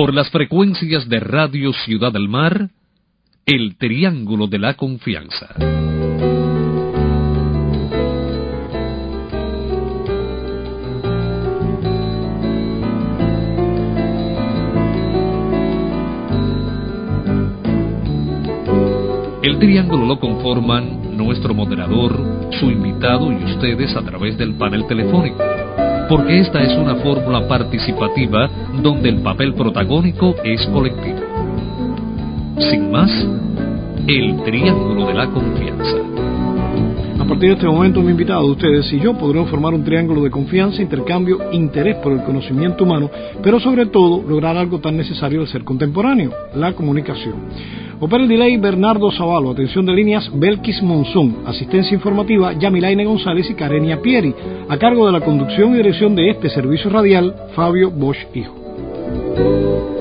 por las frecuencias de Radio Ciudad del Mar, el Triángulo de la Confianza. El triángulo lo conforman nuestro moderador, su invitado y ustedes a través del panel telefónico, porque esta es una fórmula participativa donde el papel protagónico es colectivo. Sin más, el triángulo de la confianza. A partir de este momento, mi invitado, ustedes y yo podremos formar un triángulo de confianza, intercambio, interés por el conocimiento humano, pero sobre todo lograr algo tan necesario del ser contemporáneo, la comunicación. Opera el delay Bernardo Zavalo, atención de líneas Belkis Monzón, asistencia informativa Yamilaine González y Karenia Pieri, a cargo de la conducción y dirección de este servicio radial Fabio Bosch Hijo.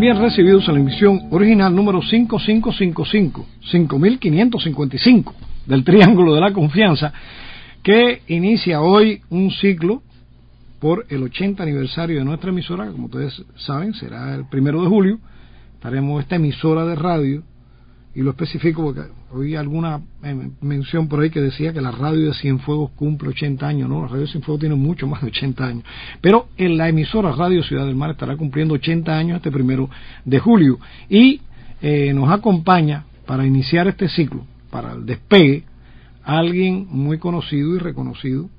Sean bien recibidos a la emisión original número 5555, 5555 del Triángulo de la Confianza, que inicia hoy un ciclo por el 80 aniversario de nuestra emisora, como ustedes saben será el primero de julio. Estaremos esta emisora de radio, y lo especifico porque oí alguna eh, mención por ahí que decía que la radio de Cienfuegos cumple 80 años, no, la radio de Cienfuegos tiene mucho más de 80 años, pero en la emisora Radio Ciudad del Mar estará cumpliendo 80 años este primero de julio. Y eh, nos acompaña para iniciar este ciclo, para el despegue, alguien muy conocido y reconocido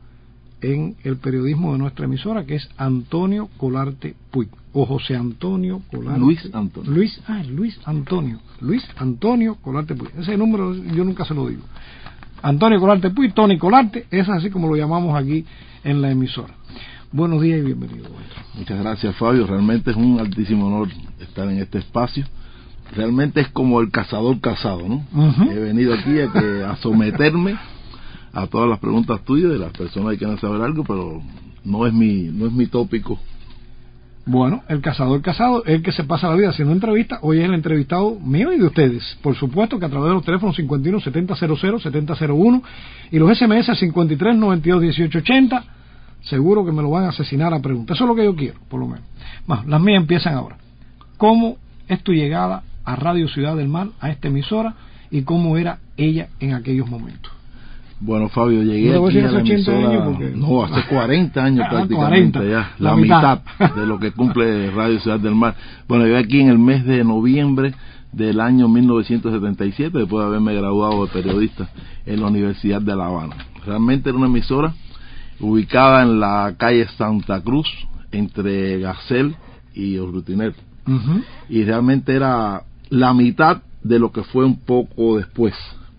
en el periodismo de nuestra emisora, que es Antonio Colarte Puig, o José Antonio Colarte. Luis Antonio. Luis, ah, Luis Antonio. Luis Antonio Colarte Puig. Ese número yo nunca se lo digo. Antonio Colarte Puig, Tony Colarte, es así como lo llamamos aquí en la emisora. Buenos días y bienvenido. Muchas gracias, Fabio. Realmente es un altísimo honor estar en este espacio. Realmente es como el cazador casado, ¿no? Uh -huh. He venido aquí a, que, a someterme a todas las preguntas tuyas de las personas que quieren saber algo, pero no es mi no es mi tópico. Bueno, el cazador casado es el que se pasa la vida haciendo entrevistas. Hoy es el entrevistado mío y de ustedes. Por supuesto que a través de los teléfonos 51 7000 7001 y los SMS 53 92 18 80, seguro que me lo van a asesinar a preguntas. Eso es lo que yo quiero, por lo menos. Bueno, las mías empiezan ahora. ¿Cómo es tu llegada a Radio Ciudad del Mar, a esta emisora, y cómo era ella en aquellos momentos? Bueno, Fabio, llegué no aquí a la 80 emisora, años porque... no, hace 40 años Ah, prácticamente 40, ya, la la, mitad. mitad. de lo que cumple Radio Ciudad del Mar. Bueno, llegué aquí en el mes de noviembre del año 1977, después de haberme graduado de periodista en la Universidad de La Habana. Realmente era una emisora ubicada en la calle Santa Cruz, entre Gacel y Orrutinet. Uh -huh. y realmente era la mitad de lo que fue un poco después,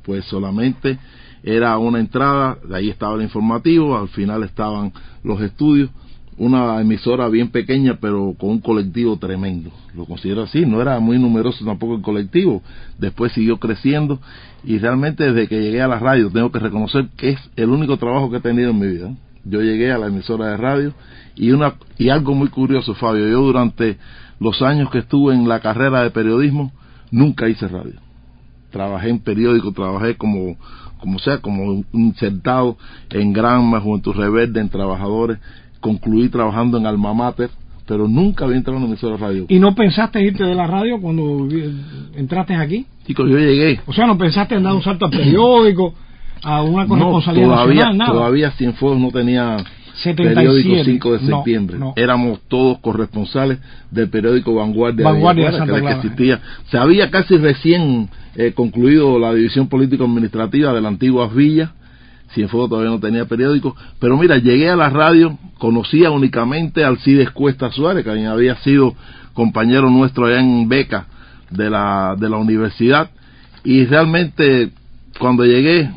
pues solamente era una entrada, de ahí estaba el informativo, al final estaban los estudios, una emisora bien pequeña pero con un colectivo tremendo, lo considero así, no era muy numeroso tampoco el colectivo, después siguió creciendo y realmente desde que llegué a la radio tengo que reconocer que es el único trabajo que he tenido en mi vida. Yo llegué a la emisora de radio y una y algo muy curioso, Fabio, yo durante los años que estuve en la carrera de periodismo nunca hice radio. Trabajé en periódico, trabajé como como sea, como insertado en Granma, Juventud Rebelde, en Trabajadores, concluí trabajando en Alma Mater, pero nunca había entrado en una emisora de radio. ¿Y no pensaste irte de la radio cuando entraste aquí? Chicos, yo llegué. O sea, ¿no pensaste en dar un salto al periódico, a una No, corresponsalía todavía, nacional, nada? todavía Cienfuegos no tenía periódico 5 de septiembre. Éramos todos corresponsales del periódico Vanguardia, Vanguardia de, que, existía. Se había casi recién eh, concluido la división político-administrativa de la antigua Villa. Cienfuegos todavía no tenía periódico. Pero mira, llegué a la radio, conocía únicamente al Cides Cuesta Suárez, que había sido compañero nuestro allá en Beca de la, de la universidad. Y realmente, cuando llegué,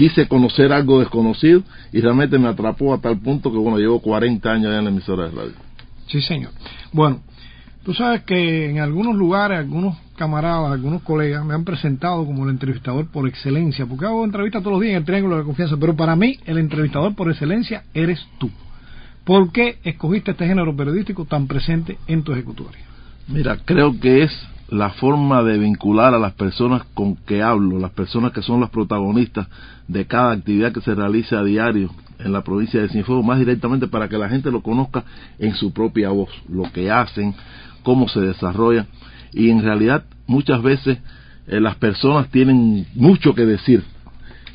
quise conocer algo desconocido y realmente me atrapó a tal punto que, bueno, llevo 40 años en la emisora de radio. Sí, señor. Bueno, tú sabes que en algunos lugares, algunos camaradas, algunos colegas me han presentado como el entrevistador por excelencia, porque hago entrevistas todos los días en el Triángulo de Confianza, pero para mí el entrevistador por excelencia eres tú. ¿Por qué escogiste este género periodístico tan presente en tu ejecutoria? Mira, creo que es la forma de vincular a las personas con que hablo, las personas que son las protagonistas de cada actividad que se realiza a diario en la provincia de Cienfuegos, más directamente para que la gente lo conozca en su propia voz, lo que hacen, cómo se desarrollan. Y en realidad muchas veces eh, las personas tienen mucho que decir.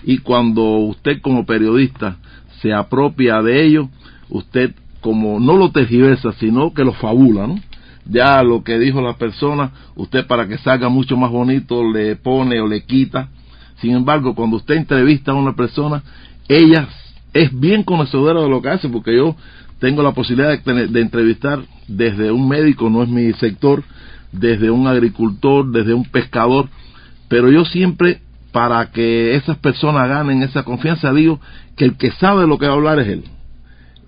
Y cuando usted como periodista se apropia de ello, usted como no lo tergiversa, sino que lo fabula, ¿no? Ya lo que dijo la persona, usted para que salga mucho más bonito le pone o le quita. Sin embargo, cuando usted entrevista a una persona, ella es bien conocedora de lo que hace, porque yo tengo la posibilidad de, de entrevistar desde un médico, no es mi sector, desde un agricultor, desde un pescador, pero yo siempre, para que esas personas ganen esa confianza, digo que el que sabe lo que va a hablar es él.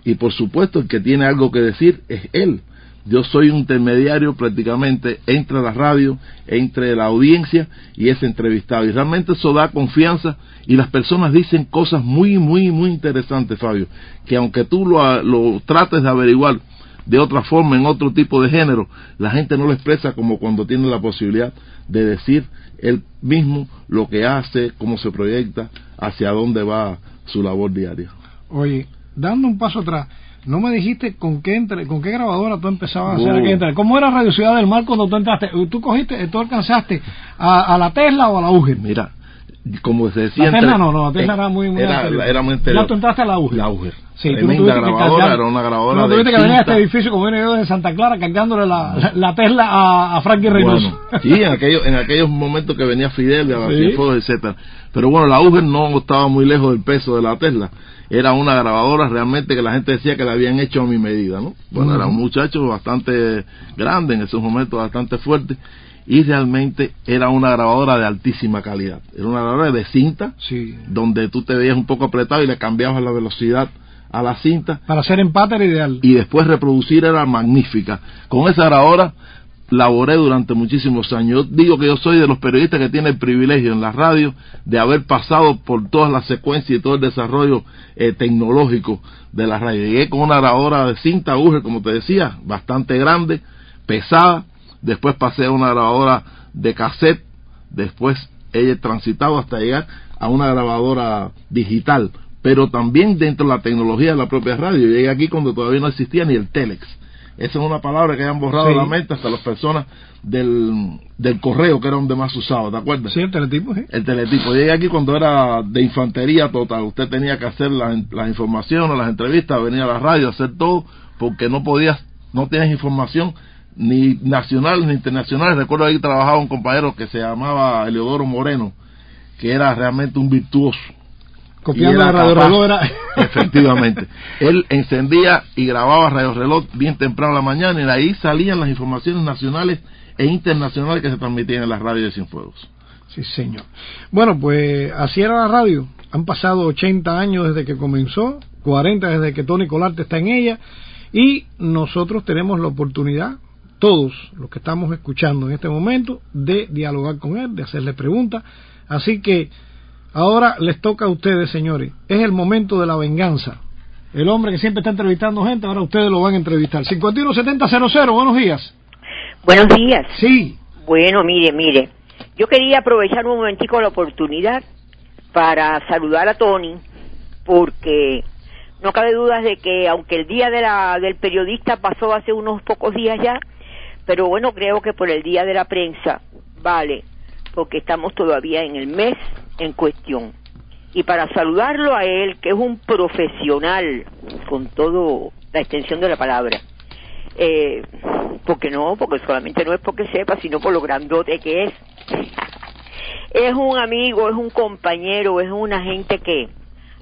Y por supuesto, el que tiene algo que decir es él yo soy un intermediario prácticamente entre la radio, entre la audiencia y ese entrevistado. Y realmente eso da confianza y las personas dicen cosas muy, muy, muy interesantes, Fabio, que aunque tú lo, lo trates de averiguar de otra forma, en otro tipo de género, la gente no lo expresa como cuando tiene la posibilidad de decir él mismo lo que hace, cómo se proyecta, hacia dónde va su labor diaria. Oye, dando un paso atrás, no me dijiste con qué entre, con qué grabadora tú empezabas a hacer oh. ¿Cómo era Radio Ciudad del Mar cuando tú entraste? ¿Tú cogiste, tú alcanzaste a, la Tesla o a la UGER? Mira, como se decía... La Tesla no, no, la Tesla era muy, muy era, era muy Ya tú entraste a la UGER. La UGER. Sí, Tremenda tú grabadora, era una grabadora no, tuviste que venir a este edificio como vine yo de Santa Clara cargándole la, la, Tesla a, a Frankie Reynoso. Bueno, sí, en aquellos, en aquellos momentos que venía Fidel, de sí. etcétera. Pero bueno, la UGER no estaba muy lejos del peso de la Tesla era una grabadora realmente que la gente decía que la habían hecho a mi medida, ¿no? Bueno, era un muchacho bastante grande en esos momentos, bastante fuerte, y realmente era una grabadora de altísima calidad. Era una grabadora de cinta, donde tú te veías un poco apretado y le cambiabas la velocidad a la cinta. Para hacer empate era ideal. Y después reproducir era magnífica. Con esa grabadora laboré durante muchísimos años. Yo digo que yo soy de los periodistas que tiene el privilegio en la radio de haber pasado por todas las secuencias y todo el desarrollo eh, tecnológico de la radio. Llegué con una grabadora de cinta aguja, como te decía, bastante grande, pesada. Después pasé a una grabadora de cassette. Después he transitado hasta llegar a una grabadora digital. Pero también dentro de la tecnología de la propia radio. Llegué aquí cuando todavía no existía ni el Telex esa es una palabra que hayan borrado la mente hasta las personas del, del correo, que era donde más usaba, ¿te acuerdas? Sí, el teletipo, sí. El teletipo. Llegué aquí cuando era de infantería total. Usted tenía que hacer las, las informaciones, las entrevistas, venir a la radio, hacer todo, porque no podías, no tienes información ni nacional ni internacional. Recuerdo ahí trabajaba un compañero que se llamaba Eleodoro Moreno, que era realmente un virtuoso copiando la radio reloj era... efectivamente. Él encendía y grababa radio reloj bien temprano en la mañana y de ahí salían las informaciones nacionales e internacionales que se transmitían en las radios de Cienfuegos. Sí señor. Bueno pues así era la radio. Han pasado 80 años desde que comenzó 40 desde que Tony Colarte está en ella y nosotros tenemos la oportunidad todos los que estamos escuchando en este momento de dialogar con él de hacerle preguntas. Así que Ahora les toca a ustedes, señores. Es el momento de la venganza. El hombre que siempre está entrevistando gente, ahora ustedes lo van a entrevistar. 517000, buenos días. Buenos días. Sí. Bueno, mire, mire. Yo quería aprovechar un momentico la oportunidad para saludar a Tony, porque no cabe dudas de que aunque el día de la, del periodista pasó hace unos pocos días ya, pero bueno, creo que por el día de la prensa, vale, porque estamos todavía en el mes en cuestión. y para saludarlo a él, que es un profesional con todo la extensión de la palabra. Eh, porque no, porque solamente no es porque sepa, sino por lo grandote que es. es un amigo, es un compañero, es una gente que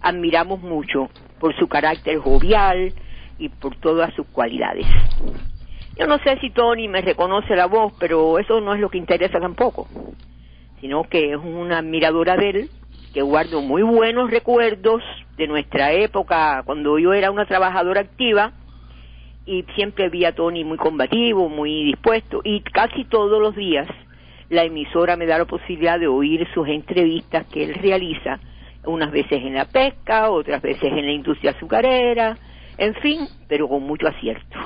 admiramos mucho por su carácter jovial y por todas sus cualidades. Yo no sé si Tony me reconoce la voz, pero eso no es lo que interesa tampoco, sino que es una admiradora de él, que guardo muy buenos recuerdos de nuestra época cuando yo era una trabajadora activa y siempre vi a Tony muy combativo, muy dispuesto y casi todos los días la emisora me da la posibilidad de oír sus entrevistas que él realiza, unas veces en la pesca, otras veces en la industria azucarera, en fin, pero con mucho acierto.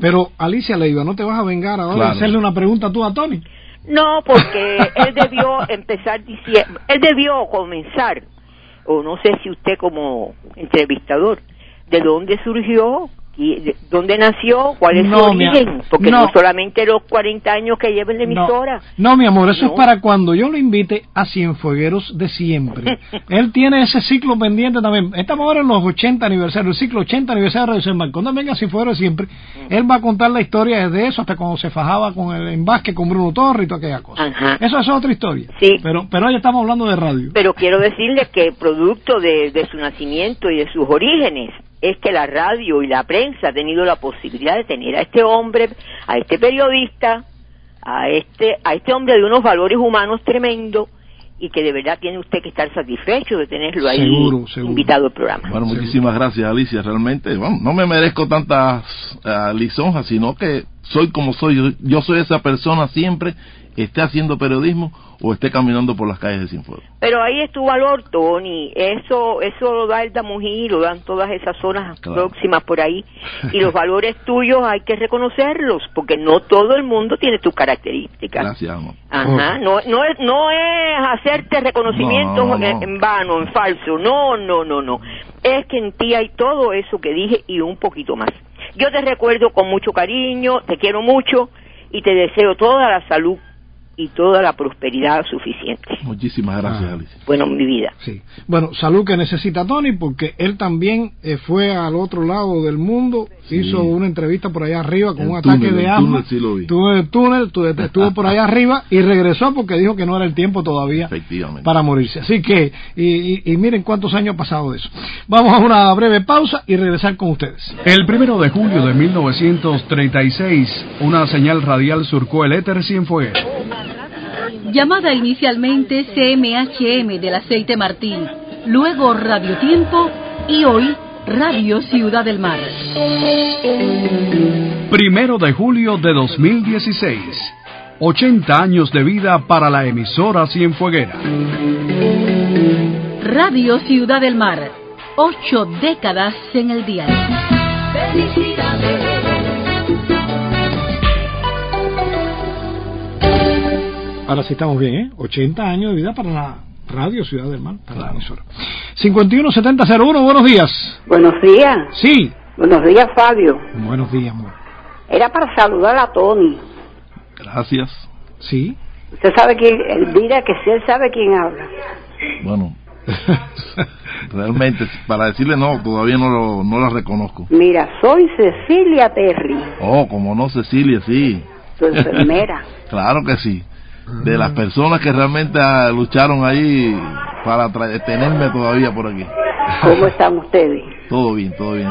Pero Alicia Leiva, ¿no te vas a vengar ahora Claro. de hacerle una pregunta tú a Tony? No, porque él debió empezar diciendo, él debió comenzar, o no sé si usted como entrevistador, de dónde surgió, dónde nació, cuál es No, su origen, porque no. no. solamente los 40 años que lleva en la emisora. No, no, mi amor, eso es para cuando yo lo invite a Cienfuegueros de siempre. Él tiene ese ciclo pendiente también. Estamos ahora en los 80 aniversarios, el ciclo 80 aniversario de San Marcos. Cuando venga a Cienfuegueros de siempre, él va a contar la historia desde eso hasta cuando se fajaba con el envasque con Bruno Torre y toda aquella cosa. Ajá. Eso, eso es otra historia. Sí. Pero, pero hoy estamos hablando de radio. Pero quiero decirle que producto de, de su nacimiento y de sus orígenes es que la radio y la prensa ha tenido la posibilidad de tener a este hombre, a este periodista, a este, a este hombre de unos valores humanos tremendos y que de verdad tiene usted que estar satisfecho de tenerlo ahí Seguro, seguro. invitado al programa. Bueno, muchísimas gracias, Alicia. Realmente, bueno, no me merezco tantas ah, lisonjas, sino que soy como soy. Yo, yo soy esa persona siempre, esté haciendo periodismo o esté caminando por las calles de Cienfuegos. Pero ahí es tu valor, Tony. Eso, eso lo da el Damují, lo dan todas esas zonas Claro. próximas por ahí. Y los valores tuyos hay que reconocerlos, porque no todo el mundo tiene tus características. Gracias, amor. Ajá, no, no, es, no es hacerte reconocimientos No, no, no. En, en vano, en falso, no, no, no, no. Es que en ti hay todo eso que dije y un poquito más. Yo te recuerdo con mucho cariño, te quiero mucho y te deseo toda la salud y toda la prosperidad suficiente. Muchísimas gracias, Ah. Alicia. Bueno, mi vida. Sí. Bueno, salud que necesita Tony porque él también eh, fue al otro lado del mundo, hizo una entrevista por allá arriba con El un ataque de asma. túnel sí lo vi. El túnel, tu- estuvo por allá arriba y regresó porque dijo que no era el tiempo todavía Efectivamente. para morirse. Así que, y, y- y miren cuántos años ha pasado de eso. Vamos a una breve pausa y regresar con ustedes. El primero de julio de 1936, una señal radial surcó el éter Cienfuegos. Llamada inicialmente CMHM del aceite Martín, luego Radio Tiempo y hoy Radio Ciudad del Mar. Primero de julio de 2016. 80 años de vida para la emisora Cienfueguera. Radio Ciudad del Mar, ocho décadas en el diario. Ahora sí estamos bien, ¿eh? 80 años de vida para la Radio Ciudad del Mar, para la emisora. 517001, buenos días. Buenos días. Sí. Buenos días, Fabio. Buenos días, amor. Era para saludar a Tony. Gracias. Sí. Usted sabe quién, Elvira, que sí él sabe quién habla. Bueno, realmente, para decirle no, todavía no, lo, no la reconozco. Mira, soy Cecilia Terry, Oh, como no, Cecilia, sí. tu enfermera. Claro que sí. De las personas que realmente ah, lucharon ahí para tenerme todavía por aquí. ¿Cómo están ustedes? Todo bien, todo bien.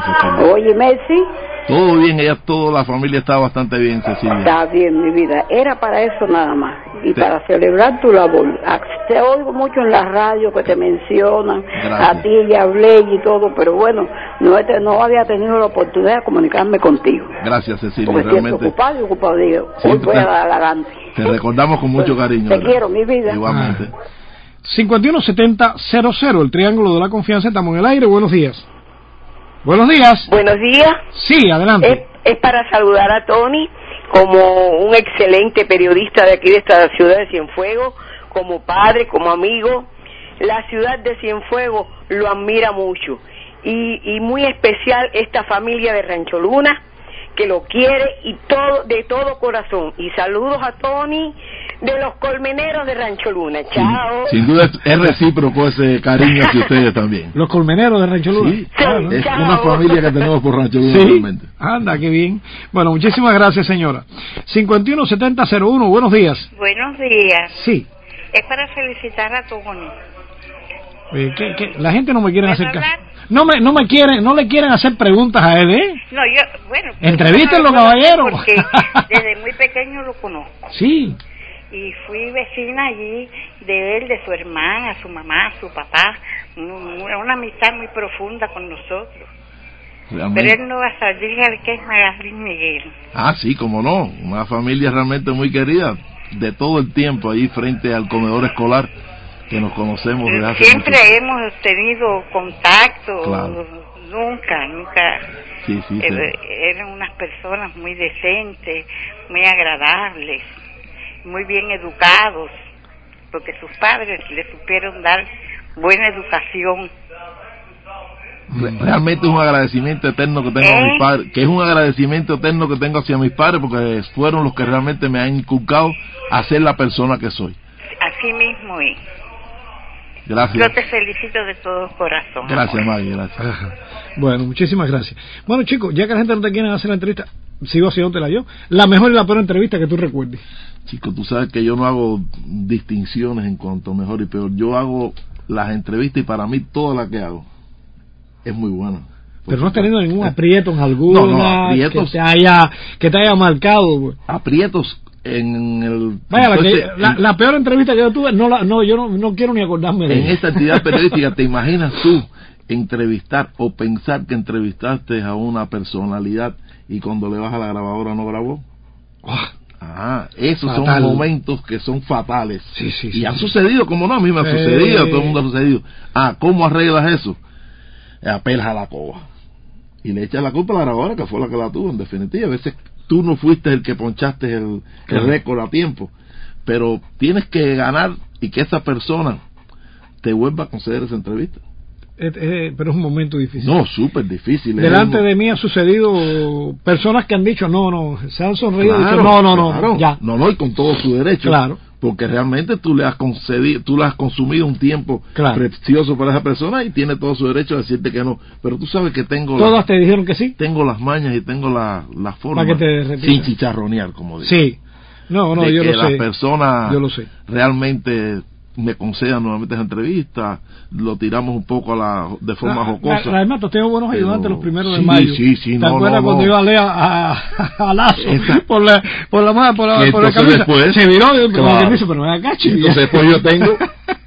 Oye, Messi, Todo bien, ella, toda la familia está bastante bien, Cecilia. está bien, mi vida. Era para eso nada más. Y Te- para celebrar tu labor. Ah, Te oigo mucho en la radio que te mencionan. Gracias. A ti ya hablé y todo, pero bueno, no, he te- no había tenido la oportunidad de comunicarme contigo. Gracias, Cecilia, Porque realmente. ocupado y ocupado. Digo, hoy Siempre voy a te- dar adelante. Te recordamos con mucho cariño. Te ¿verdad? quiero, mi vida. Igualmente. 517000, el Triángulo de la Confianza, estamos en el aire, buenos días. Buenos días. Buenos días. Sí, adelante. Es, es para saludar a Tony como un excelente periodista de aquí de esta ciudad de Cienfuegos, como padre, como amigo. La ciudad de Cienfuegos lo admira mucho y, y muy especial esta familia de Rancho Luna que lo quiere y todo de todo corazón. Y saludos a Tony, de los colmeneros de Rancho Luna. Chao. Sin duda es recíproco ese cariño hacia ustedes también. Los colmeneros de Rancho Luna. Sí, es una familia que tenemos por Rancho Luna Sí, realmente. anda, qué bien. Bueno, muchísimas gracias, señora. 517001, buenos días. Buenos días. Sí. Es para felicitar a Tony. ¿qué- qué? La gente no me quiere ¿Puedo hacer hablar? no me no me quieren no le quieren hacer preguntas a él, ¿eh? No, yo, bueno. Entrevístenlo, no caballero. Porque desde muy pequeño lo conozco. Sí. Y fui vecina allí de él, de su hermana, su mamá, su papá. Una amistad muy profunda con nosotros. Realmente. Pero él no va a salir al que es Magazine Miguel. Ah, sí, como no. Una familia realmente muy querida de todo el tiempo ahí frente al comedor escolar que nos conocemos desde hace Siempre mucho hemos tenido contacto. Claro. Nunca, nunca. Sí, sí, sí. Eran unas personas muy decentes, muy agradables, muy bien educados, porque sus padres le supieron dar buena educación. Re- Realmente es un agradecimiento eterno que tengo a ¿Eh? mis padres, que es un agradecimiento eterno que tengo hacia mis padres porque fueron los que realmente me han inculcado a ser la persona que soy. Así mismo es. Gracias. Yo te felicito de todo corazón. Gracias, amor. Maggie, gracias. Bueno, muchísimas gracias. Bueno, chicos, ya que la gente no te quiere hacer la entrevista, sigo haciéndotela yo. La mejor y la peor entrevista que tú recuerdes. Chico, tú sabes que yo no hago distinciones en cuanto a mejor y peor. Yo hago las entrevistas y para mí toda la que hago es muy buena. Pero no has tenido ningún aprieto en alguna No, no, aprietos. que te haya que te haya marcado. pues. Aprietos en el... Vaya, la, que- la, la peor entrevista que yo tuve, no, la, no yo no, no quiero ni acordarme de en ella. esta actividad periodística, ¿te imaginas tú entrevistar o pensar que entrevistaste a una personalidad y cuando le vas a la grabadora no grabó? Ah, esos Fatal. son momentos que son fatales. Sí, sí, y sí, sí. sucedido, como no, a mí me ha Sí. sucedido, a todo el mundo ha sucedido. Ah, ¿cómo arreglas eso? Eh, Apelas a la coba. Y le echas la culpa a la grabadora, que fue la que la tuvo, en definitiva. A veces tú no fuiste el que ponchaste el, récord a tiempo. Pero tienes que ganar y que esa persona te vuelva a conceder esa entrevista. Pero es un momento difícil. No, súper difícil. Delante de mí ha sucedido personas que han dicho no, no, se han sonreído y Claro, dicho no, no, no, claro. ya. No, no, y con todo su derecho. Claro. Porque realmente tú le has concedido, tú le has consumido un tiempo Claro. precioso para esa persona y tiene todo su derecho a decirte que no. Pero tú sabes que tengo, la- Todas te dijeron que sí. tengo las mañas y tengo la, la forma Para que te sin chicharronear, como digo. Sí. No, no, de yo que lo las sé. personas Yo lo sé. realmente me concedan nuevamente esa entrevista, lo tiramos un poco a la, de forma Ah, jocosa. ah, Además, tengo buenos Pero- ayudantes los primeros de sí, mayo. sí, sí, ¿Te no, acuerdas no, cuando no. iba a leer a, a, a Lazo Esa- por la, por la, por la, por la camisa? después- Se viró y Claro. me dice, pero acá, chico. Entonces pues yo tengo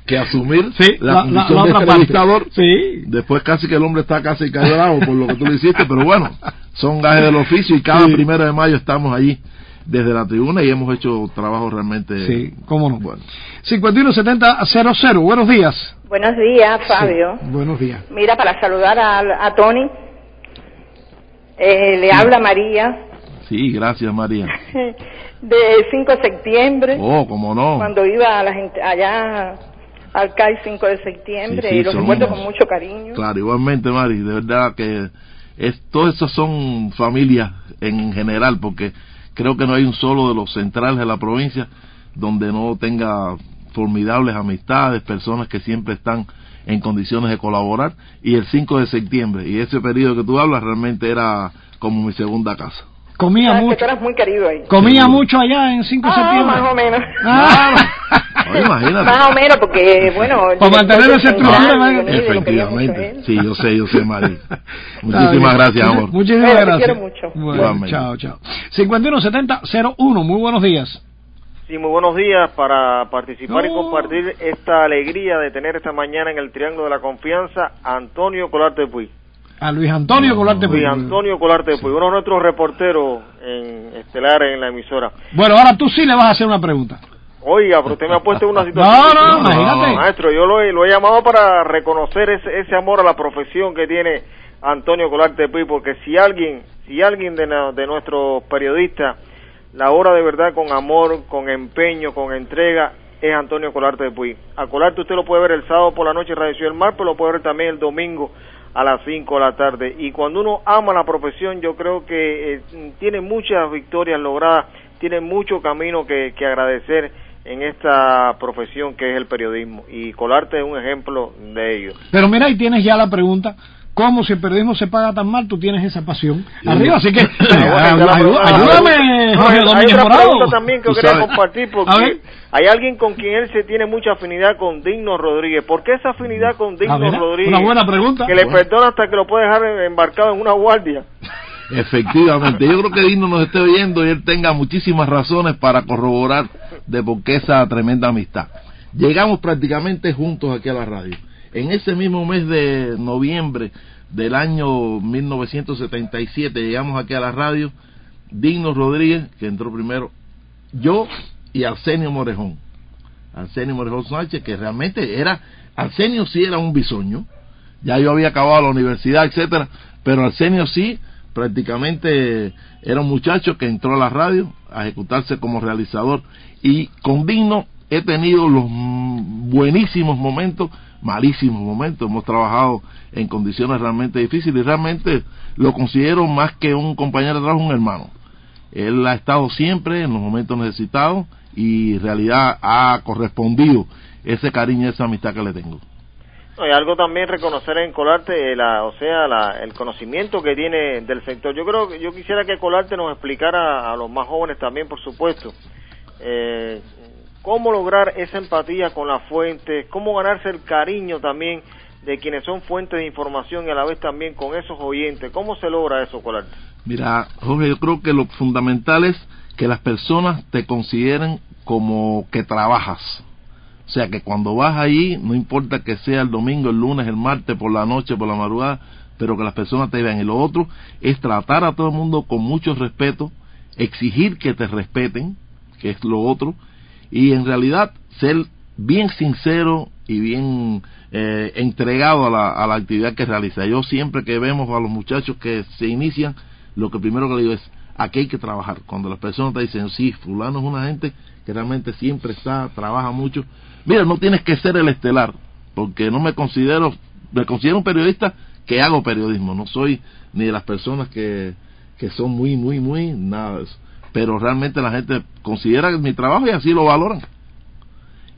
que asumir Sí, la, la- la- la de entrevistador. Sí. Después casi que el hombre está casi callado por lo que tú le hiciste, pero bueno, son gajes del oficio y cada primero de mayo estamos allí desde la tribuna y hemos hecho trabajo realmente Sí, cómo no. bueno. 517000, buenos días. Buenos días, Fabio. Sí, buenos días. Mira, para saludar a, a Tony, eh, le habla María, Sí, gracias María. de 5 de septiembre, Oh, como no. cuando iba a la gente allá al CAI 5 de septiembre, Sí, sí, y lo son- recuerdo con mucho cariño. Claro, igualmente Mari, de verdad que es, todas esas son familias en general, porque creo que no hay un solo de los centrales de la provincia donde no tenga formidables amistades, personas que siempre están en condiciones de colaborar, y el 5 de septiembre, y ese periodo que tú hablas realmente era como mi segunda casa. Comía que mucho. tú eras muy querido ahí. Comía mucho allá en 5 de Ah, septiembre. más o menos. Ah. No, imagínate. Más o menos, porque, bueno... Para mantener esa estructura, Efectivamente. Sí, yo sé, yo sé, Mari. Muchísimas gracias, amor. Muchísimas Bueno, te gracias. quiero mucho. Bueno, chao, chao. 517001, muy buenos días. Sí, muy buenos días para participar y No. compartir esta alegría de tener esta mañana en el Triángulo de la Confianza Antonio Colarte Puy. A Luis Antonio Colarte Luis Puig. Antonio Colarte Puy, uno de nuestros reporteros en estelar en la emisora. Bueno, ahora tú sí le vas a hacer una pregunta. Oiga, pero usted me ha puesto en una situación. No, no, difícil. imagínate. Maestro, yo lo, he- lo he llamado para reconocer ese, ese amor a la profesión que tiene Antonio Colarte Puy, porque si alguien, si alguien de, na- de nuestros periodistas labora de verdad con amor, con empeño, con entrega, es Antonio Colarte de Puy. A Colarte usted lo puede ver el sábado por la noche en Radio Ciudad del Mar, pero lo puede ver también el domingo a las 5 de la tarde. Y cuando uno ama la profesión, yo creo que eh, tiene muchas victorias logradas, tiene mucho camino que, que agradecer en esta profesión que es el periodismo y Colarte es un ejemplo de ello. Pero mira, ahí tienes ya la pregunta. ¿Cómo si el periodismo se paga tan mal, tú tienes esa pasión? Arriba, así que ayúdame, Jorge Hay otra pregunta también que quería compartir porque hay alguien con quien él se tiene mucha afinidad con Digno Rodríguez. ¿Por qué esa afinidad con Digno Rodríguez? Una buena pregunta. Que le perdona hasta que lo puede dejar embarcado en una guardia. Efectivamente, yo creo que Digno nos esté oyendo y él tenga muchísimas razones para corroborar de por qué esa tremenda amistad. Llegamos prácticamente juntos aquí a la radio en ese mismo mes de noviembre del año 1977 llegamos aquí a la radio, Digno Rodríguez, que entró primero, yo y Arsenio Morejón. Arsenio Morejón Sánchez, que realmente era, Arsenio sí era un bisoño, ya yo había acabado la universidad, etcétera, pero Arsenio sí prácticamente era un muchacho que entró a la radio a ejecutarse como realizador y con Digno he tenido los buenísimos momentos malísimos momentos. Hemos trabajado en condiciones realmente difíciles y realmente lo considero más que un compañero de trabajo, un hermano. Él ha estado siempre en los momentos necesitados y en realidad ha correspondido ese cariño, esa amistad que le tengo. y algo también reconocer en Colarte, la, o sea, el conocimiento que tiene del sector. Yo creo que yo quisiera que Colarte nos explicara a los más jóvenes también, por supuesto, eh, cómo lograr esa empatía con la fuente, cómo ganarse el cariño también de quienes son fuentes de información y a la vez también con esos oyentes. ¿Cómo se logra eso, Colarte? Mira, Jorge, yo creo que lo fundamental es que las personas te consideren como que trabajas. O sea, que cuando vas ahí, no importa que sea el domingo, el lunes, el martes, por la noche, por la madrugada, pero que las personas te vean. Y lo otro es tratar a todo el mundo con mucho respeto, exigir que te respeten, que es lo otro, y en realidad ser bien sincero y bien eh, entregado a la, a la actividad que realiza. Yo siempre que vemos a los muchachos que se inician, lo que primero que le digo es, aquí hay que trabajar. Cuando las personas te dicen, sí, fulano es una gente que realmente siempre está, trabaja mucho. Mira, no tienes que ser el estelar, porque no me considero, me considero un periodista que hago periodismo, no soy ni de las personas que, que son muy, muy, muy, nada de eso pero realmente la gente considera mi trabajo y así lo valoran.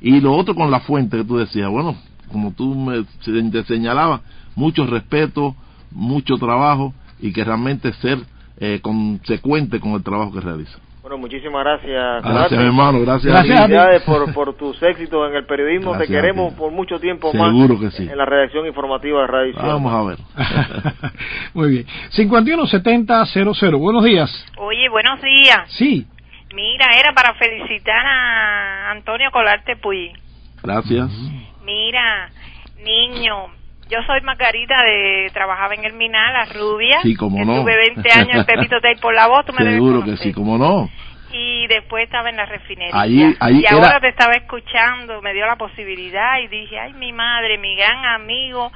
Y lo otro con la fuente que tú decías, bueno, como tú me te señalabas, mucho respeto, mucho trabajo y que realmente ser eh, consecuente con el trabajo que realiza. Bueno, muchísimas gracias. Gracias, hermano. Gracias. Gracias por, por tus éxitos en el periodismo. Te queremos por mucho tiempo más en la redacción informativa de Radio Vamos a ver. Muy bien. 517000. Buenos días. Oye, buenos días. Sí. Mira, era para felicitar a Antonio Colarte Puy. Gracias. Mira, niño, yo soy Margarita, de trabajaba en el Minal, la rubia. Sí, como no. Tuve 20 años en Pepito Tay por la voz, tú me Seguro que sí, como no. Y después estaba en la refinería. y ahora te estaba escuchando, me dio la posibilidad y dije, ay, mi madre, mi gran amigo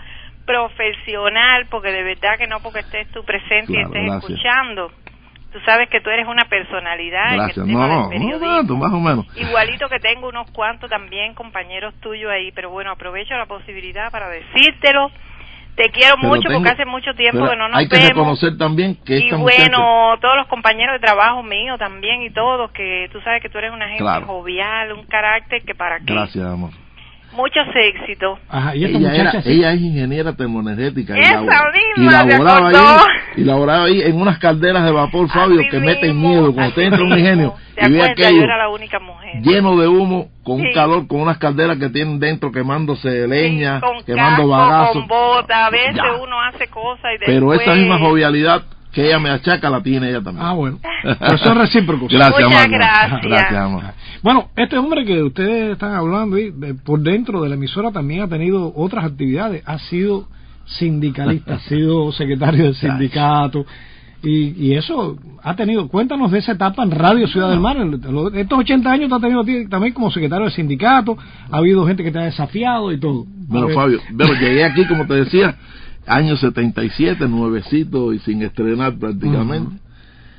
profesional, porque de verdad que no porque estés tú presente y estés escuchando Tú sabes que tú eres una personalidad Gracias. en el tema no, del más o menos. Igualito que tengo unos cuantos también compañeros tuyos ahí, pero bueno, aprovecho la posibilidad para decírtelo. Te quiero mucho porque hace mucho tiempo que no nos hay que reconocer también que y bueno todos los compañeros de trabajo míos también y todos que tú sabes que tú eres una gente jovial un carácter que para qué gracias amor muchos éxitos. ¿y ella, era, ella es ingeniera termoenergética. Esa y, misma, y laboraba, ahí, y laboraba ahí en unas calderas de vapor, Fabio, que meten miedo. Cuando usted entra un ingenio y ve aquello la lleno de humo, con un calor, con unas calderas que tienen dentro quemándose leña, quemando bagazos. con bota, a veces uno hace cosas y después... Pero esa misma jovialidad que ella me achaca la tiene ella también. Ah, bueno. Pero eso es recíproco. gracias, Muchas gracias. Gracias. Bueno, este hombre que ustedes están hablando y por dentro de la emisora también ha tenido otras actividades. Ha sido sindicalista, ha sido secretario del sindicato. Y, y, eso ha tenido, cuéntanos de esa etapa en Radio Ciudad del Mar. Estos 80 años te ha tenido también como secretario del sindicato, ha habido gente que te ha desafiado y todo. Bueno, Fabio, pero llegué aquí, como te decía, año 77, nuevecito y sin estrenar prácticamente.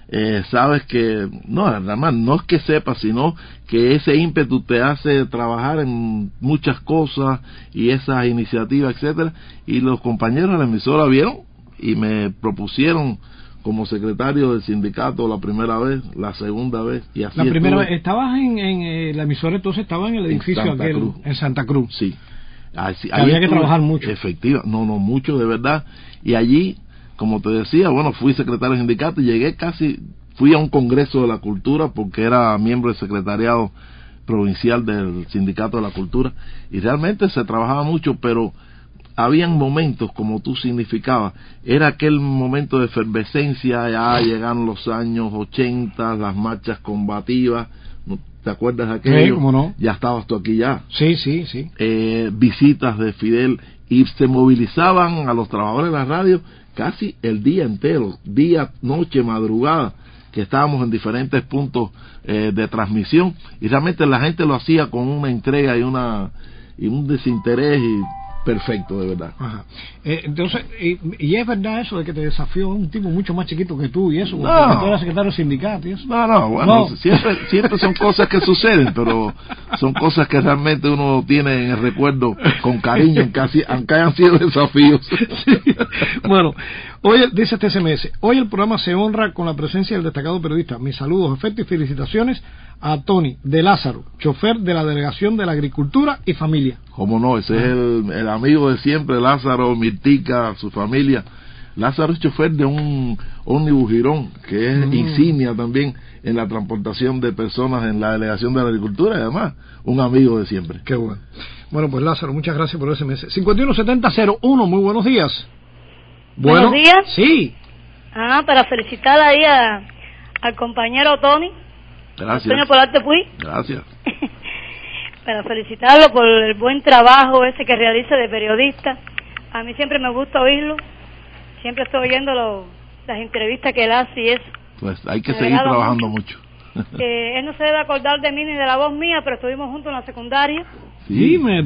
Eh, sabes que, no, nada más, no es que sepas, sino que ese ímpetu te hace trabajar en muchas cosas y esas iniciativas, etcétera, y los compañeros de la emisora vieron y me propusieron como secretario del sindicato la primera vez, la segunda vez y así. La primera vez, estabas en, en eh, la emisora entonces estaba en el edificio en Santa, Cruz. En Santa Cruz. Sí. Había que trabajar mucho. Efectivo, no, no, mucho de verdad. Y allí, como te decía, bueno, fui secretario del sindicato y llegué casi, fui a un congreso de la cultura porque era miembro del secretariado provincial del sindicato de la cultura y realmente se trabajaba mucho, pero habían momentos, como tú significabas, era aquel momento de efervescencia, ya llegaron los años 80, las marchas combativas, ¿te acuerdas de aquello? no? Ya estabas tú aquí ya. Sí, sí, sí. Eh, visitas de Fidel y se movilizaban a los trabajadores de la radio casi el día entero, día, noche, madrugada, que estábamos en diferentes puntos eh, de transmisión. Y realmente la gente lo hacía con una entrega y una y un desinterés y perfecto, de verdad. Eh, entonces, y, es verdad eso de que te desafió un tipo mucho más chiquito que tú y eso, no. tú eras secretario sindicato y eso. No, no, bueno, Siempre, siempre son cosas que suceden, pero son cosas que realmente uno tiene en el recuerdo con cariño, aunque, aunque hayan sido desafíos. Bueno, hoy, dice este SMS, hoy el programa se honra con la presencia del destacado periodista. Mis saludos, efectos y felicitaciones a Tony de Lázaro, chofer de la Delegación de la Agricultura y Familia. ¿Cómo no? Ese es el, amigo de siempre, Lázaro, Mirtica, su familia. Lázaro es chofer de un ómnibus Girón, que es mm. insignia también en la transportación de personas en la Delegación de la Agricultura y además un amigo de siempre. Qué bueno. Bueno, pues Lázaro, muchas gracias por ese mes. 517001, muy buenos días. Buenos días. Sí. Ah, para felicitar ahí al compañero Tony Gracias. Gracias. Para felicitarlo por el buen trabajo ese que realiza de periodista. A mí siempre me gusta oírlo. Siempre estoy oyendo las entrevistas que él hace y eso. Pues hay que seguir trabajando mucho. Eh, él no se debe acordar de mí ni de la voz mía, pero estuvimos juntos en la secundaria. Sí, me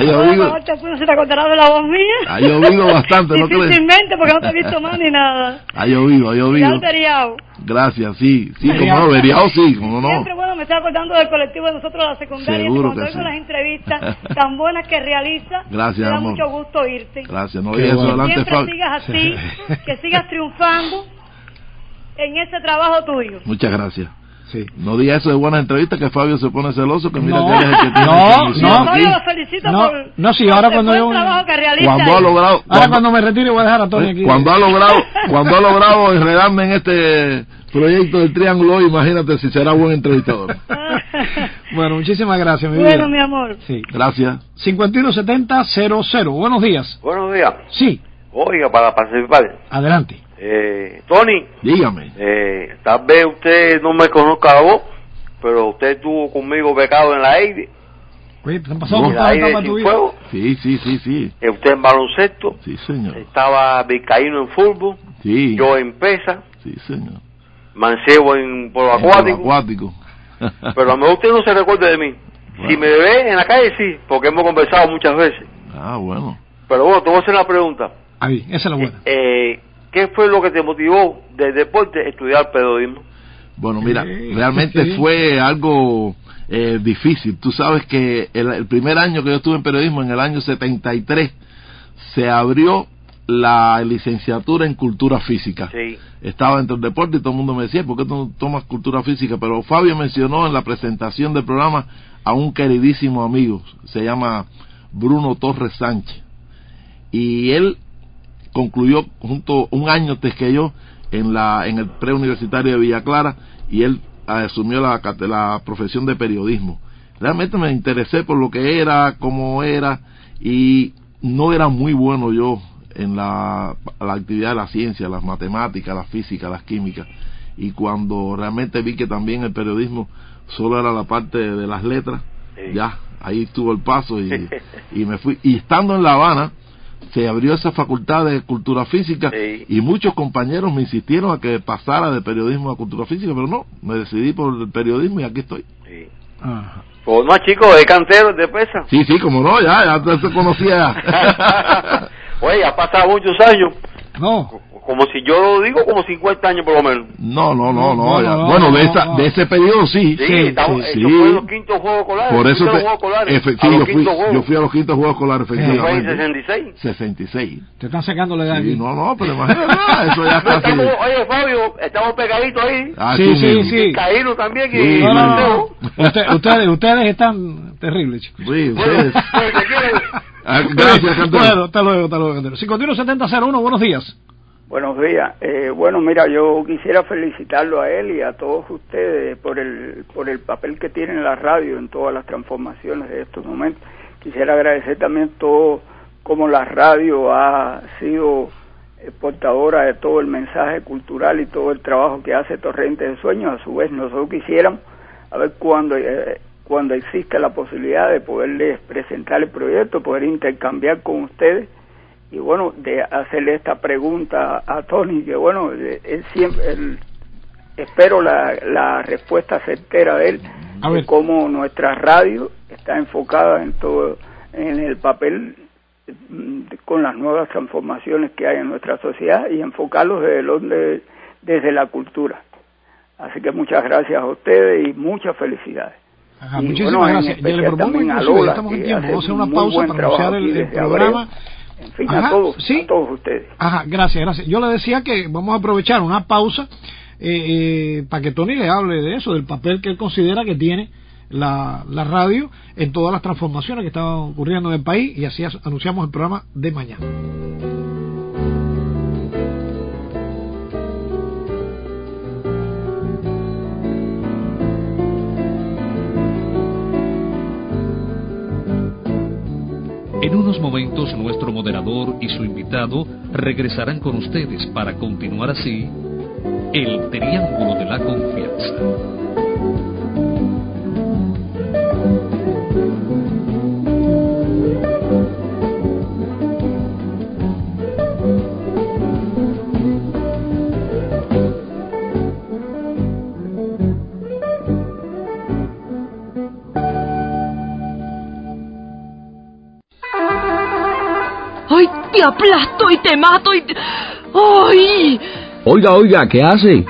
llovido. No se te acordará de la voz mía. Ha llovido bastante, ¿no crees? Difícilmente, porque no te he visto más ni nada. Ha llovido, ha llovido. Gracias, sí, sí, como no, veriado sí, como no. Siempre, bueno, me estoy acordando del colectivo de nosotros, la secundaria, Seguro cuando que sí. las entrevistas tan buenas que realiza, Gracias, me da amor. mucho gusto irte. Gracias, no eso adelante, Siempre sigas así, que sigas triunfando en ese trabajo tuyo. Muchas gracias. Sí. No diga eso de buenas entrevistas que Fabio se pone celoso que mira no, que él es el que tiene no, no, no, yo lo felicito no, por, no, sí, ahora cuando yo trabajo que realiza cuando ha logrado ahora cuando, cuando me retire voy a dejar a Tony aquí. Cuando ha logrado cuando ha logrado enredarme en este proyecto del triángulo imagínate si será buen entrevistador. Bueno muchísimas gracias mi bueno vida. mi amor. Sí. Gracias. 517000 buenos días. Buenos días. Sí. Oiga para participar. Adelante eh, Tony dígame eh, tal vez usted no me conozca la voz pero usted estuvo conmigo becado en la EIDE. Oye, ¿te pasó no, la EIDE sin fuego? Sí, sí, sí, sí. Eh, usted en baloncesto. Sí, señor. Estaba Vizcaíno en fútbol. Sí. Yo en pesa. Sí, señor. Mancebo en polo acuático. En acuático. pero a lo mejor usted no se recuerda de mí. Bueno. Si me ve en la calle, sí, porque hemos conversado muchas veces. Ah, bueno. Pero bueno, te voy a hacer la pregunta. Ahí, esa es la buena. Eh, ¿Qué fue lo que te motivó del deporte estudiar periodismo? Bueno, mira, realmente sí. fue algo eh, difícil. Tú sabes que el, el, primer año que yo estuve en periodismo, en el año 73, se abrió la licenciatura en cultura física. Sí. Estaba dentro del deporte y todo el mundo me decía, ¿por qué tú no tomas cultura física? Pero Fabio mencionó en la presentación del programa a un queridísimo amigo, se llama Bruno Torres Sánchez. Y él concluyó junto un año antes que yo en la en el preuniversitario de Villa Clara y él asumió la, la profesión de periodismo. Realmente me interesé por lo que era, cómo era y no era muy bueno yo en la, la actividad de la ciencia, las matemáticas, la física, las químicas. Y cuando realmente vi que también el periodismo solo era la parte de, de las letras, sí. ya ahí estuvo el paso y, y me fui. Y estando en La Habana, se abrió esa facultad de cultura física sí. y muchos compañeros me insistieron a que pasara de periodismo a cultura física, pero no, me decidí por el periodismo y aquí estoy. Sí. Ajá. Pues no, chicos, de cantero, de pesa. Sí, sí, como no, ya, ya se conocía. Oye, ha pasado muchos años. No. Como si yo lo digo, como 50 años por lo menos. No, no, no, no. bueno, de, esa, de ese periodo sí. Sí, sí, estamos, sí, fue los quintos Juegos Escolares. Por eso te, sí, yo, fui, yo fui a los quintos Juegos Escolares, efectivamente. Fue en 66. 66. Te están sacando la edad sí, No, no, pero imagínate, eso ya está estamos, Oye, Fabio, estamos pegaditos ahí. Ah, sí, sí, sí. Caíno también. y no, no, Usted, ustedes, ustedes están terribles, chicos. Sí, ustedes. Ah, gracias, Cantero. Bueno, hasta luego, hasta luego, Cantero. 517001, buenos días. Buenos días. Eh, bueno, mira, yo quisiera felicitarlo a él y a todos ustedes por el, por el papel que tiene la radio en todas las transformaciones de estos momentos. Quisiera agradecer también todo como la radio ha sido eh, portadora de todo el mensaje cultural y todo el trabajo que hace Torrente de Sueños. A su vez, nosotros quisiéramos a ver cuando eh, cuando exista la posibilidad de poderles presentar el proyecto, poder intercambiar con ustedes y bueno, de hacerle esta pregunta a Tony, que bueno, él siempre, espero la, la respuesta certera de él, de cómo nuestra radio está enfocada en todo, en el papel mm, con las nuevas transformaciones que hay en nuestra sociedad y enfocarlos desde, desde la cultura. Así que muchas gracias a ustedes y muchas felicidades muchísimas gracias. Ya le propongo inclusive, estamos en tiempo, vamos a hacer una pausa para anunciar el, programa. En fin, a, todos, ¿sí? a todos ustedes. Ajá, gracias, gracias. Yo le decía que vamos a aprovechar una pausa eh, eh, para que Tony le hable de eso, del papel que él considera que tiene la, la radio en todas las transformaciones que están ocurriendo en el país y así anunciamos el programa de mañana. Unos momentos nuestro moderador y su invitado regresarán con ustedes para continuar así el Triángulo de la Confianza. Te aplasto y te mato y... ¡Ay! Oiga, oiga, ¿qué hace?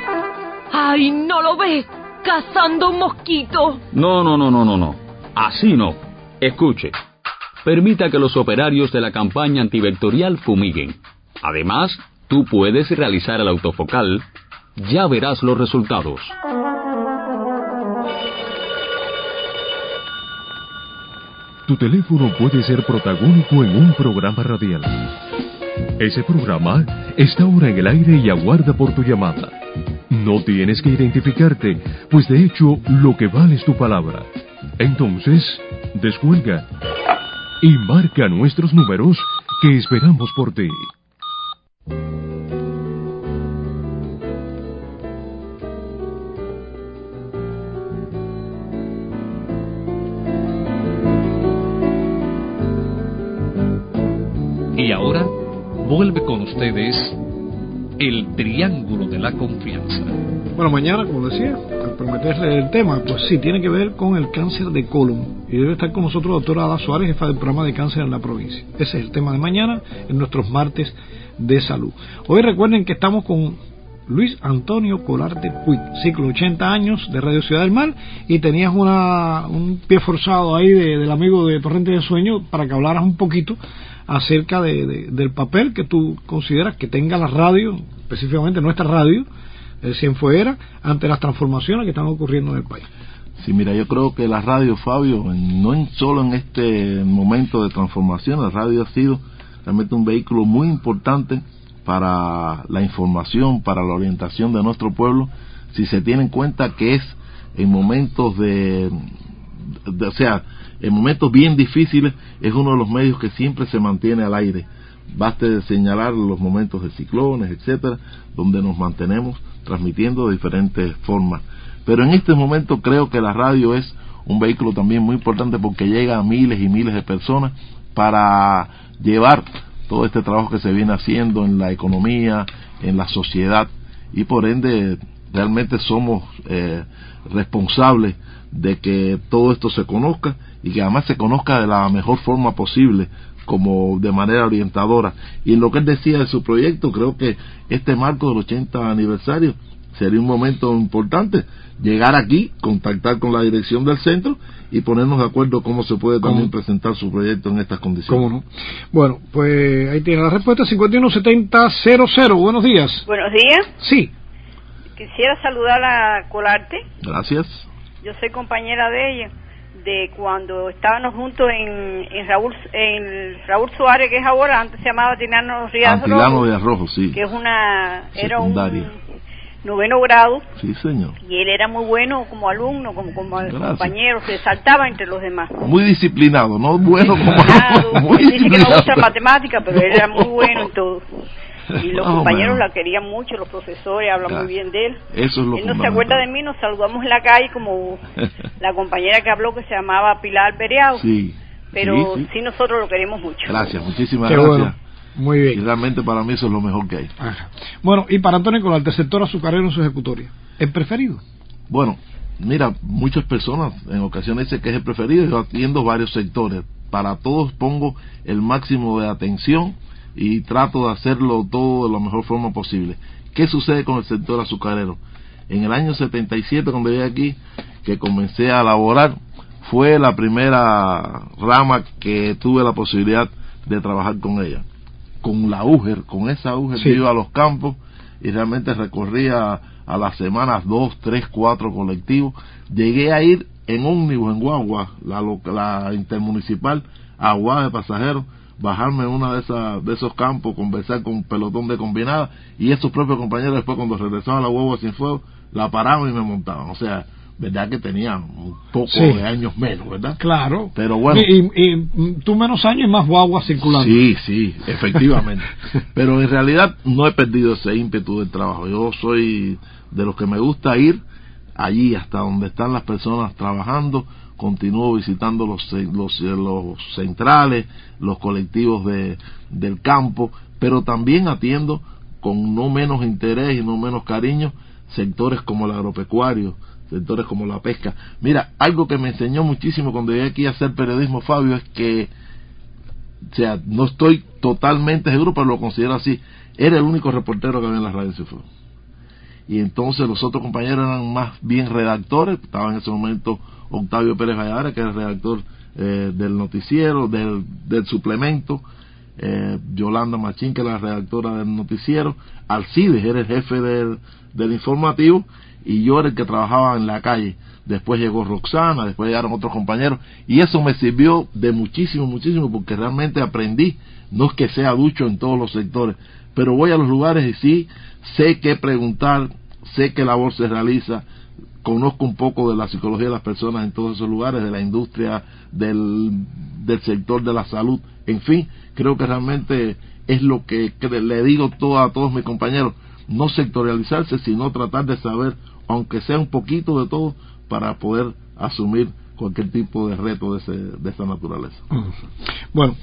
¡Ay, no lo ves! Cazando un mosquito. No, no, no, no, no, no. Así no. Escuche. Permita que los operarios de la campaña antivectorial fumiguen. Además, tú puedes realizar el autofocal. Ya verás los resultados. Tu teléfono puede ser protagónico en un programa radial. Ese programa está ahora en el aire y aguarda por tu llamada. No tienes que identificarte, pues de hecho lo que vale es tu palabra. Entonces, descuelga y marca nuestros números que esperamos por ti. Vuelve con ustedes el Triángulo de la Confianza. Bueno, mañana, como decía, al prometerle el tema, pues sí, tiene que ver con el cáncer de colon. Y debe estar con nosotros la doctora Ada Suárez, jefa del programa de cáncer en la provincia. Ese es el tema de mañana en nuestros martes de salud. Hoy recuerden que estamos con Luis Antonio Colarte Puig, ciclo 80 años de Radio Ciudad del Mar, y tenías una, un pie forzado ahí del amigo de Torrente de Sueño para que hablaras un poquito acerca de, del papel que tú consideras que tenga la radio, específicamente nuestra radio, el Cienfuera, ante las transformaciones que están ocurriendo en el país. Sí, mira, yo creo que la radio, Fabio, no solo en este momento de transformación, la radio ha sido realmente un vehículo muy importante para la información, para la orientación de nuestro pueblo, si se tiene en cuenta que es en momentos de, de o sea, en momentos bien difíciles es uno de los medios que siempre se mantiene al aire. Baste señalar los momentos de ciclones, etcétera, donde nos mantenemos transmitiendo de diferentes formas. Pero en este momento creo que la radio es un vehículo también muy importante porque llega a miles y miles de personas para llevar todo este trabajo que se viene haciendo en la economía, en la sociedad y por ende realmente somos eh, responsables de que todo esto se conozca y que además se conozca de la mejor forma posible como de manera orientadora. Y en lo que él decía de su proyecto, creo que este marco del 80 aniversario sería un momento importante llegar aquí, contactar con la dirección del centro y ponernos de acuerdo cómo se puede también presentar su proyecto en estas condiciones. ¿Cómo no? Bueno, pues ahí tiene la respuesta 517000. Buenos días. Buenos días. Sí. Quisiera saludar a Colarte. Gracias. Yo soy compañera de ella de cuando estábamos juntos en, en Raúl en Raúl Suárez que es ahora antes se llamaba Rojo, de Arrojo, sí. que es una era un noveno grado. Sí, señor. Y él era muy bueno como alumno, como, como compañero, se saltaba entre los demás. Muy disciplinado, no bueno como muy dice que no gusta matemática, pero él era muy bueno en todo. Y los compañeros la querían mucho, los profesores hablan muy bien de él. Eso es lo Él no se acuerda de mí, nos saludamos en la calle como la compañera que habló que se llamaba Pilar Periao. Sí. Pero sí, nosotros lo queremos mucho. Gracias, muchísimas gracias. Muy bien. Y realmente para mí eso es lo mejor que hay. Bueno, y para Antonio Colarte, el sector azucarero en su ejecutoria, ¿el preferido? Bueno, mira, muchas personas en ocasiones dicen que es el preferido, yo atiendo varios sectores. Para todos pongo el máximo de atención y trato de hacerlo todo de la mejor forma posible. ¿Qué sucede con el sector azucarero? En el año 77, cuando llegué aquí, que comencé a laborar, fue la primera rama que tuve la posibilidad de trabajar con ella con la UGER, con esa UGER iba a los campos y realmente recorría a las semanas dos, tres, cuatro colectivos. Llegué a ir en ómnibus, en Guagua, la, la intermunicipal, a Guagua de pasajeros, bajarme en uno de, esas, de esos campos, conversar con un pelotón de combinada y esos propios compañeros después cuando regresaban a la Guagua sin fuego, la paraban y me montaban. O sea, verdad que tenía un poco de años menos, ¿verdad? Claro. Pero bueno. Y, tú menos años y más guagua circulando. Sí, sí, efectivamente. Pero en realidad no he perdido ese ímpetu del trabajo. Yo soy de los que me gusta ir allí hasta donde están las personas trabajando. Continúo visitando los, los, los centrales, los colectivos de, del campo, pero también atiendo con no menos interés y no menos cariño sectores como el agropecuario, sectores como la pesca. Mira, algo que me enseñó muchísimo cuando llegué aquí a hacer periodismo, Fabio, es que, o sea, no estoy totalmente seguro, pero lo considero así. Era el único reportero que había en la radio Y entonces los otros compañeros eran más bien redactores. Estaba en ese momento Octavio Pérez Valladara, que era el redactor eh, del noticiero, del, del suplemento. Eh, Yolanda Machín, que era la redactora del noticiero. Alcides era el jefe del, del informativo y yo era el que trabajaba en la calle. Después llegó Roxana, después llegaron otros compañeros y eso me sirvió de muchísimo, muchísimo porque realmente aprendí. No es que sea ducho en todos los sectores, pero voy a los lugares y sí sé qué preguntar, sé qué labor se realiza, conozco un poco de la psicología de las personas en todos esos lugares, de la industria, del, del sector de la salud, en fin, creo que realmente es lo que, le digo a todos mis compañeros, no sectorializarse, sino tratar de saber aunque sea un poquito de todo, para poder asumir cualquier tipo de reto de, ese, de esa naturaleza. Bueno,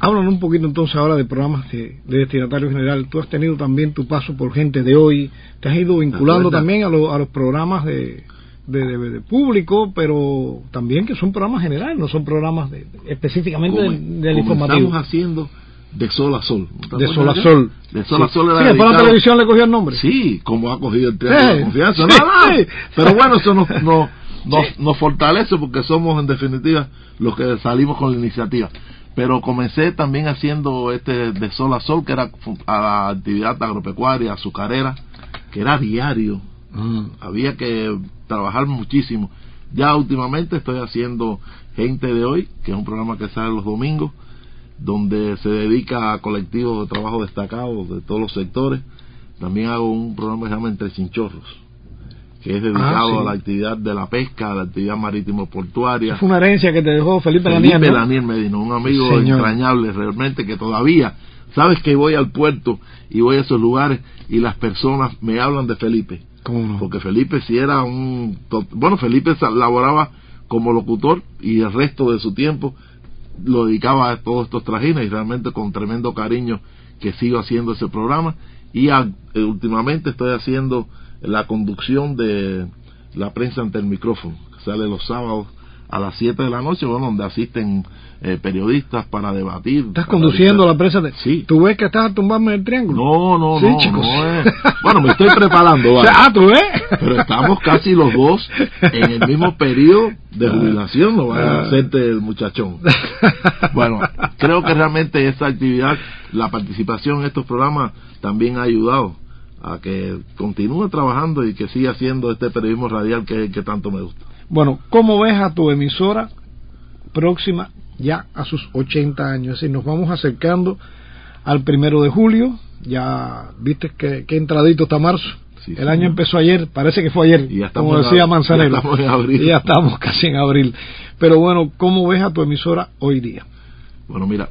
háblanos un poquito entonces ahora de programas de, destinatario general. Tú has tenido también tu paso por gente de hoy, te has ido vinculando también a, a los programas de, de, público, pero también que son programas generales, no son programas específicamente del, informativo. Estamos haciendo de sol a sol. De sol a sol. De sol a sol era sí, después la televisión le cogió el nombre. Sí, como ha cogido el triángulo de confianza. Pero bueno, eso nos, nos, nos, fortalece porque somos en definitiva los que salimos con la iniciativa. Pero comencé también haciendo este de sol a sol, que era a la actividad agropecuaria, azucarera, que era diario. Mm. Había que trabajar muchísimo. Ya últimamente estoy haciendo Gente de Hoy, que es un programa que sale los domingos donde se dedica a colectivos de trabajo destacados de todos los sectores. También hago un programa que se llama Entre Chinchorros, que es dedicado ah, a la actividad de la pesca, a la actividad marítimo portuaria. Es una herencia que te dejó Felipe, Felipe Lanier, Medina, un amigo entrañable realmente que todavía, sabes que voy al puerto y voy a esos lugares y las personas me hablan de Felipe. Porque Felipe si era un... Bueno, Felipe laboraba como locutor y el resto de su tiempo lo dedicaba a todos estos trajines y realmente con tremendo cariño que sigo haciendo ese programa. Y eh, últimamente estoy haciendo la conducción de la prensa ante el micrófono que sale los sábados a las 7 de la noche, bueno, donde asisten eh, periodistas para debatir. ¿Estás conduciendo la presa de.? Sí. ¿Tú ves que estás a tumbarme el triángulo? No, no, no. Chicos. Bueno, me estoy preparando. ¿vale? Ah, ¿tú ves? Pero estamos casi los dos en el mismo periodo de ah. jubilación, no va a ah. hacerte el muchachón. Bueno, creo que realmente esta actividad, la participación en estos programas también ha ayudado a que continúe trabajando y que siga haciendo este periodismo radial que, que tanto me gusta. Bueno, ¿cómo ves a tu emisora próxima ya a sus 80 años? Es decir, nos vamos acercando al primero de julio, ya viste que, que entradito está marzo. el año empezó ayer, parece que fue ayer, como decía Manzanero. Ya estamos en abril. ya estamos casi en abril. Pero bueno, ¿cómo ves a tu emisora hoy día? Bueno, mira,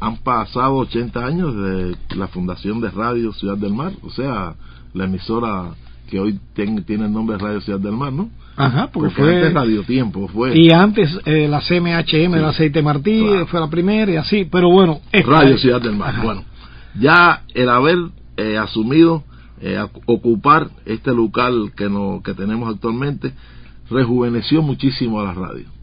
han pasado 80 años de la fundación de Radio Ciudad del Mar, o sea, la emisora que hoy tiene el nombre de Radio Ciudad del Mar, ¿no? Ajá, porque, fue antes Radio Tiempo, fue. Y antes eh, la CMHM, el aceite Martí, fue la primera y así, pero bueno. Radio Ciudad del Mar, bueno. Ya el haber eh, asumido, eh, ocupar este local que, no, que tenemos actualmente, rejuveneció muchísimo a la radio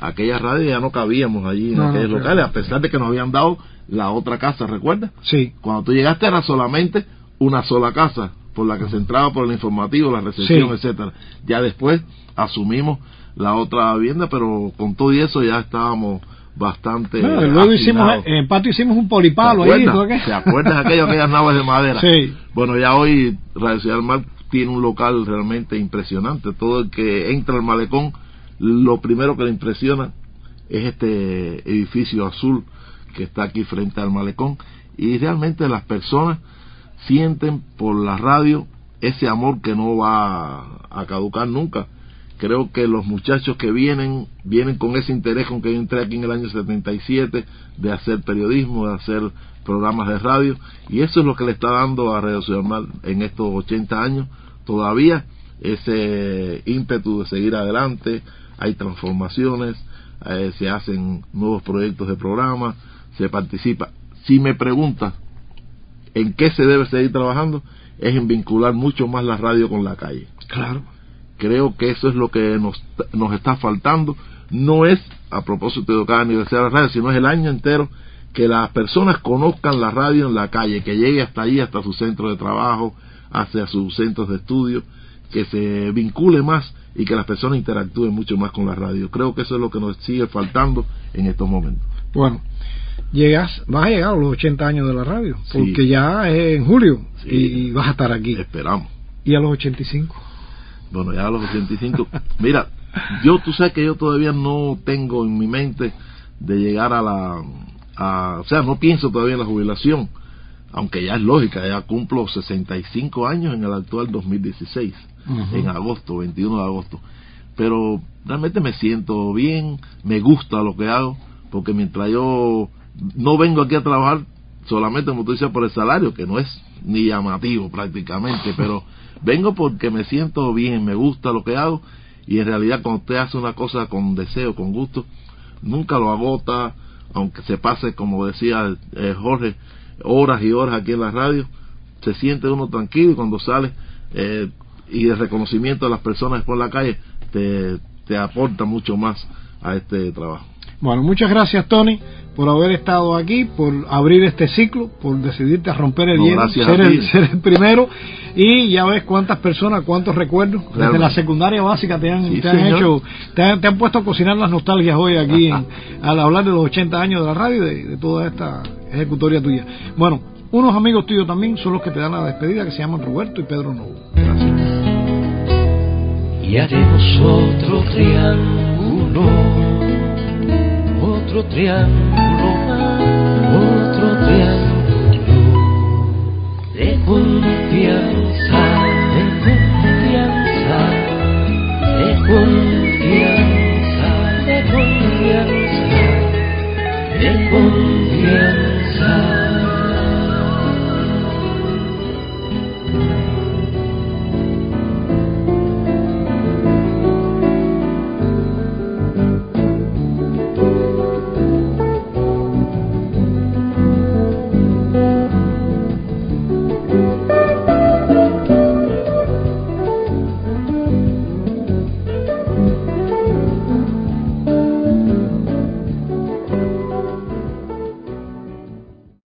aquella radio ya no cabíamos allí en aquellos locales, a pesar de que nos habían dado la otra casa, ¿recuerdas? Sí. Cuando tú llegaste era solamente una sola casa por la que se entraba por el informativo, la recepción, etcétera. Ya después asumimos la otra vivienda, pero con todo y eso ya estábamos bastante. luego hicimos, en el patio hicimos un polipalo ahí. ¿Te acuerdas aquellas naves de madera? Sí. Bueno, ya hoy Radio Ciudad Mar tiene un local realmente impresionante. Todo el que entra al malecón lo primero que le impresiona es este edificio azul que está aquí frente al malecón y realmente las personas sienten por la radio ese amor que no va a, caducar nunca. Creo que los muchachos que vienen, vienen con ese interés con que yo entré aquí en el año 77 de hacer periodismo, de hacer programas de radio, y eso es lo que le está dando a Radio Ciudad en estos 80 años, todavía ese ímpetu de seguir adelante, hay transformaciones, eh, se hacen nuevos proyectos de programa, se participa. Si me preguntas en qué se debe seguir trabajando, es en vincular mucho más la radio con la calle. Claro. Creo que eso es lo que nos, nos está faltando. No es a propósito de cada aniversario de la radio, sino es el año entero que las personas conozcan la radio en la calle, que llegue hasta ahí, hasta su centro de trabajo, hacia sus centros de estudio, que se vincule más y que las personas interactúen mucho más con la radio. Creo que eso es lo que nos sigue faltando en estos momentos. Bueno, llegas, vas a llegar a los 80 años de la radio, porque ya es en julio y, vas a estar aquí. Esperamos. ¿Y a los 85? Bueno, ya a los 85. Mira, yo, tú sabes que yo todavía no tengo en mi mente de llegar a la. A, o sea, no pienso todavía en la jubilación, aunque ya es lógica, ya cumplo 65 años en el actual 2016 en agosto, 21 de agosto. Pero realmente me siento bien, me gusta lo que hago, porque mientras yo no vengo aquí a trabajar solamente, como tú dices, por el salario, que no es ni llamativo prácticamente, pero vengo porque me siento bien, me gusta lo que hago, y en realidad cuando usted hace una cosa con deseo, con gusto, nunca lo agota, aunque se pase, como decía eh, Jorge, horas y horas aquí en la radio, se siente uno tranquilo y cuando sale eh, y el reconocimiento de las personas por la calle te, te aporta mucho más a este trabajo. Bueno, muchas gracias Tony por haber estado aquí, por abrir este ciclo, por decidirte a romper el hielo, ser el, ser el, primero y ya ves cuántas personas, cuántos recuerdos desde la secundaria básica te han, te han hecho, te han, puesto a cocinar las nostalgias hoy aquí al hablar de los 80 años de la radio y de, de toda esta ejecutoria tuya. Bueno, unos amigos tuyos también son los que te dan la despedida que se llaman Roberto y Pedro Novo y haremos otro triángulo, otro triángulo otro triángulo. De